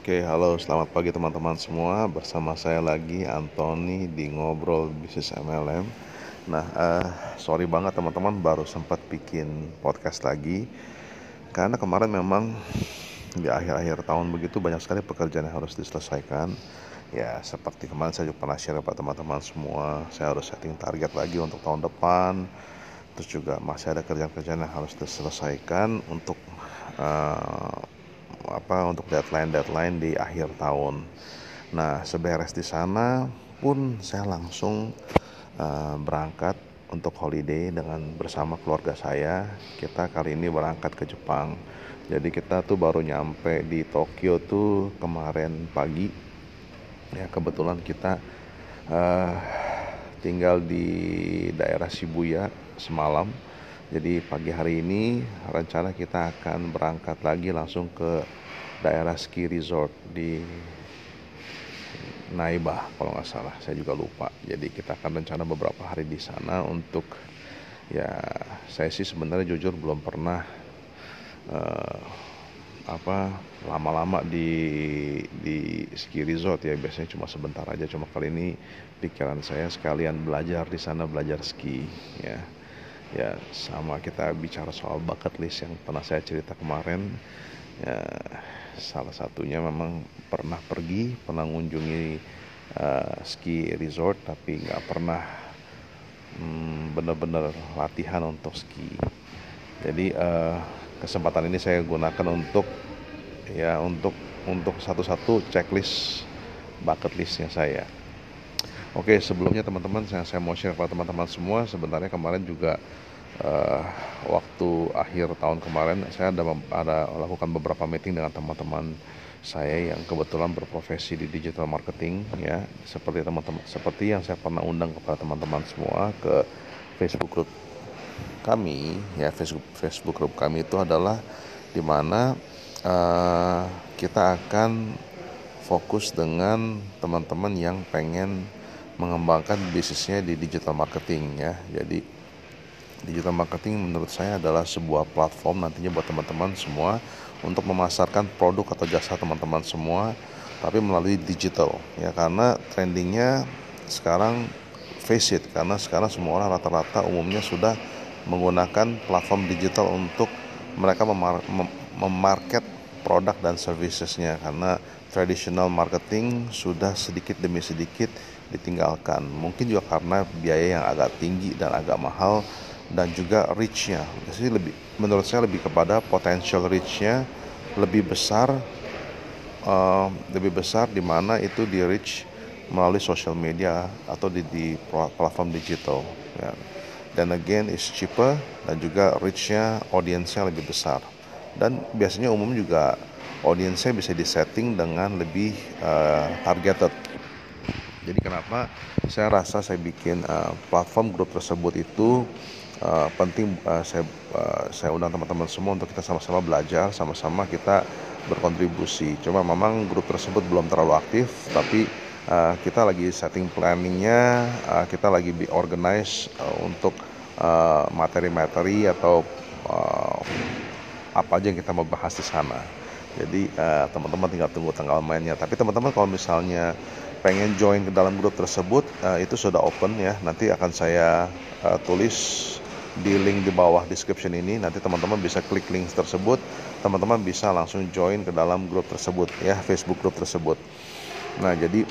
Oke, halo, selamat pagi teman-teman semua. Bersama saya lagi Anthony di ngobrol bisnis MLM. Nah, uh, sorry banget teman-teman baru sempat bikin podcast lagi karena kemarin memang di akhir-akhir tahun begitu banyak sekali pekerjaan yang harus diselesaikan. Ya, seperti kemarin saya juga pernah share kepada teman-teman semua, saya harus setting target lagi untuk tahun depan. Terus juga masih ada kerjaan-kerjaan yang harus diselesaikan untuk uh, apa untuk deadline deadline di akhir tahun. Nah seberes di sana pun saya langsung uh, berangkat untuk holiday dengan bersama keluarga saya. Kita kali ini berangkat ke Jepang. Jadi kita tuh baru nyampe di Tokyo tuh kemarin pagi. Ya kebetulan kita uh, tinggal di daerah Shibuya semalam jadi pagi hari ini rencana kita akan berangkat lagi langsung ke daerah ski resort di Naiba kalau nggak salah. Saya juga lupa. Jadi kita akan rencana beberapa hari di sana untuk ya saya sih sebenarnya jujur belum pernah uh, apa lama-lama di di ski resort ya biasanya cuma sebentar aja cuma kali ini pikiran saya sekalian belajar di sana belajar ski ya ya sama kita bicara soal bucket list yang pernah saya cerita kemarin. Ya salah satunya memang pernah pergi pernah mengunjungi uh, ski resort tapi nggak pernah hmm, benar-benar latihan untuk ski. Jadi uh, kesempatan ini saya gunakan untuk ya untuk untuk satu-satu checklist bucket listnya saya Oke, sebelumnya teman-teman yang saya mau share kepada teman-teman semua, sebenarnya kemarin juga uh, waktu akhir tahun kemarin saya ada ada lakukan beberapa meeting dengan teman-teman saya yang kebetulan berprofesi di digital marketing ya, seperti teman-teman seperti yang saya pernah undang kepada teman-teman semua ke Facebook group kami ya. Facebook Facebook group kami itu adalah di mana uh, kita akan fokus dengan teman-teman yang pengen mengembangkan bisnisnya di digital marketing ya. Jadi digital marketing menurut saya adalah sebuah platform nantinya buat teman-teman semua untuk memasarkan produk atau jasa teman-teman semua tapi melalui digital ya karena trendingnya sekarang face it karena sekarang semua orang rata-rata umumnya sudah menggunakan platform digital untuk mereka memar memarket produk dan servicesnya karena traditional marketing sudah sedikit demi sedikit ditinggalkan. Mungkin juga karena biaya yang agak tinggi dan agak mahal dan juga reach-nya. Jadi lebih menurut saya lebih kepada potential reach-nya lebih besar uh, lebih besar di mana itu di reach melalui social media atau di, di platform digital ya. dan again is cheaper dan juga reach-nya audiensnya lebih besar dan biasanya umum juga audiensnya bisa disetting dengan lebih uh, targeted jadi kenapa saya rasa saya bikin uh, platform grup tersebut itu uh, penting uh, saya uh, saya undang teman-teman semua untuk kita sama-sama belajar, sama-sama kita berkontribusi. Cuma memang grup tersebut belum terlalu aktif, tapi uh, kita lagi setting planningnya, uh, kita lagi di organize uh, untuk materi-materi uh, atau uh, apa aja yang kita mau bahas di sana. Jadi uh, teman-teman tinggal tunggu tanggal mainnya. Tapi teman-teman kalau misalnya pengen join ke dalam grup tersebut uh, itu sudah open ya nanti akan saya uh, tulis di link di bawah description ini nanti teman-teman bisa klik link tersebut teman-teman bisa langsung join ke dalam grup tersebut ya Facebook grup tersebut nah jadi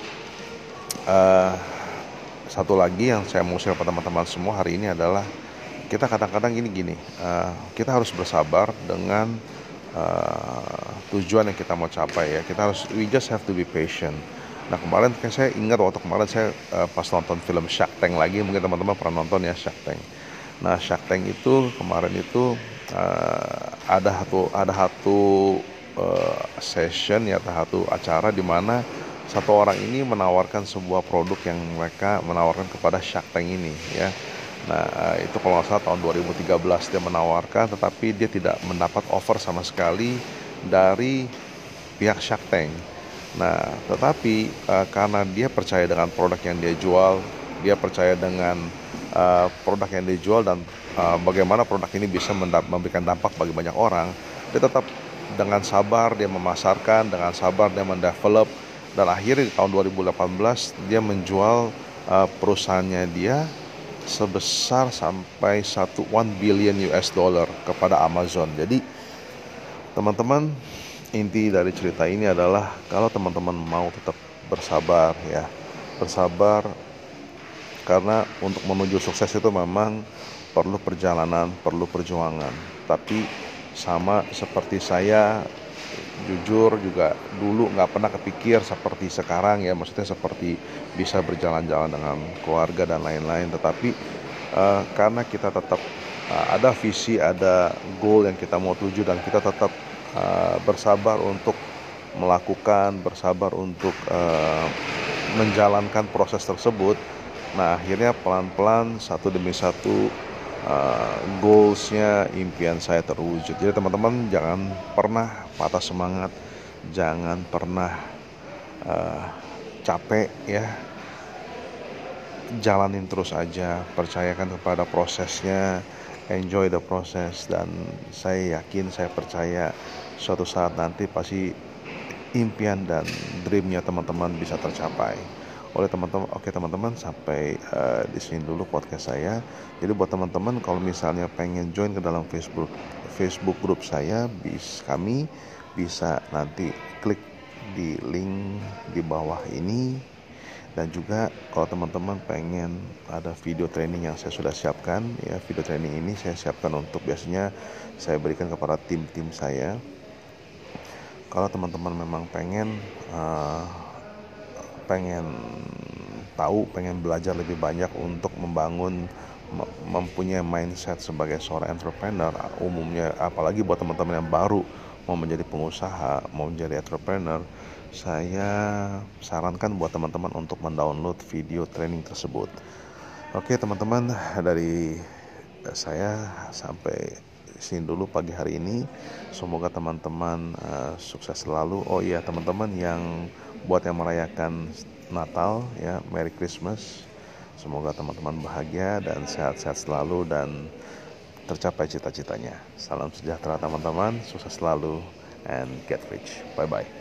uh, satu lagi yang saya mau share pada teman-teman semua hari ini adalah kita kadang-kadang gini gini uh, kita harus bersabar dengan uh, tujuan yang kita mau capai ya kita harus we just have to be patient Nah kemarin kan saya ingat waktu kemarin saya uh, pas nonton film Shark Tank lagi mungkin teman-teman pernah nonton ya Shark Tank. Nah Shark Tank itu kemarin itu uh, ada satu ada satu uh, session ya satu acara di mana satu orang ini menawarkan sebuah produk yang mereka menawarkan kepada Shark Tank ini ya. Nah itu kalau nggak salah tahun 2013 dia menawarkan tetapi dia tidak mendapat offer sama sekali dari pihak Shark Tank. Nah, tetapi uh, karena dia percaya dengan produk yang dia jual, dia percaya dengan uh, produk yang dia jual dan uh, bagaimana produk ini bisa memberikan dampak bagi banyak orang, dia tetap dengan sabar dia memasarkan dengan sabar dia mendevelop dan akhirnya di tahun 2018 dia menjual uh, perusahaannya dia sebesar sampai 1 1 billion US dollar kepada Amazon. Jadi teman-teman inti dari cerita ini adalah kalau teman-teman mau tetap bersabar ya, bersabar karena untuk menuju sukses itu memang perlu perjalanan, perlu perjuangan. Tapi sama seperti saya jujur juga dulu nggak pernah kepikir seperti sekarang ya maksudnya seperti bisa berjalan-jalan dengan keluarga dan lain-lain. Tetapi uh, karena kita tetap uh, ada visi ada goal yang kita mau tuju dan kita tetap uh, bersabar untuk melakukan bersabar untuk uh, menjalankan proses tersebut nah akhirnya pelan-pelan satu demi satu uh, goalsnya impian saya terwujud. Jadi teman-teman jangan pernah patah semangat. Jangan pernah uh, capek ya. Jalanin terus aja. Percayakan kepada prosesnya. Enjoy the process. Dan saya yakin saya percaya suatu saat nanti pasti impian dan dreamnya teman-teman bisa tercapai oleh teman-teman. Oke teman-teman sampai uh, di sini dulu podcast saya. Jadi buat teman-teman kalau misalnya pengen join ke dalam Facebook Facebook grup saya, bis kami bisa nanti klik di link di bawah ini dan juga kalau teman-teman pengen ada video training yang saya sudah siapkan ya video training ini saya siapkan untuk biasanya saya berikan kepada tim-tim saya kalau teman-teman memang pengen uh, pengen tahu, pengen belajar lebih banyak untuk membangun mempunyai mindset sebagai seorang entrepreneur umumnya apalagi buat teman-teman yang baru mau menjadi pengusaha, mau menjadi entrepreneur, saya sarankan buat teman-teman untuk mendownload video training tersebut. Oke, teman-teman, dari saya sampai sini dulu pagi hari ini. Semoga teman-teman uh, sukses selalu. Oh iya, teman-teman yang buat yang merayakan Natal ya Merry Christmas. Semoga teman-teman bahagia dan sehat-sehat selalu dan tercapai cita-citanya. Salam sejahtera teman-teman. Sukses selalu and get rich. Bye bye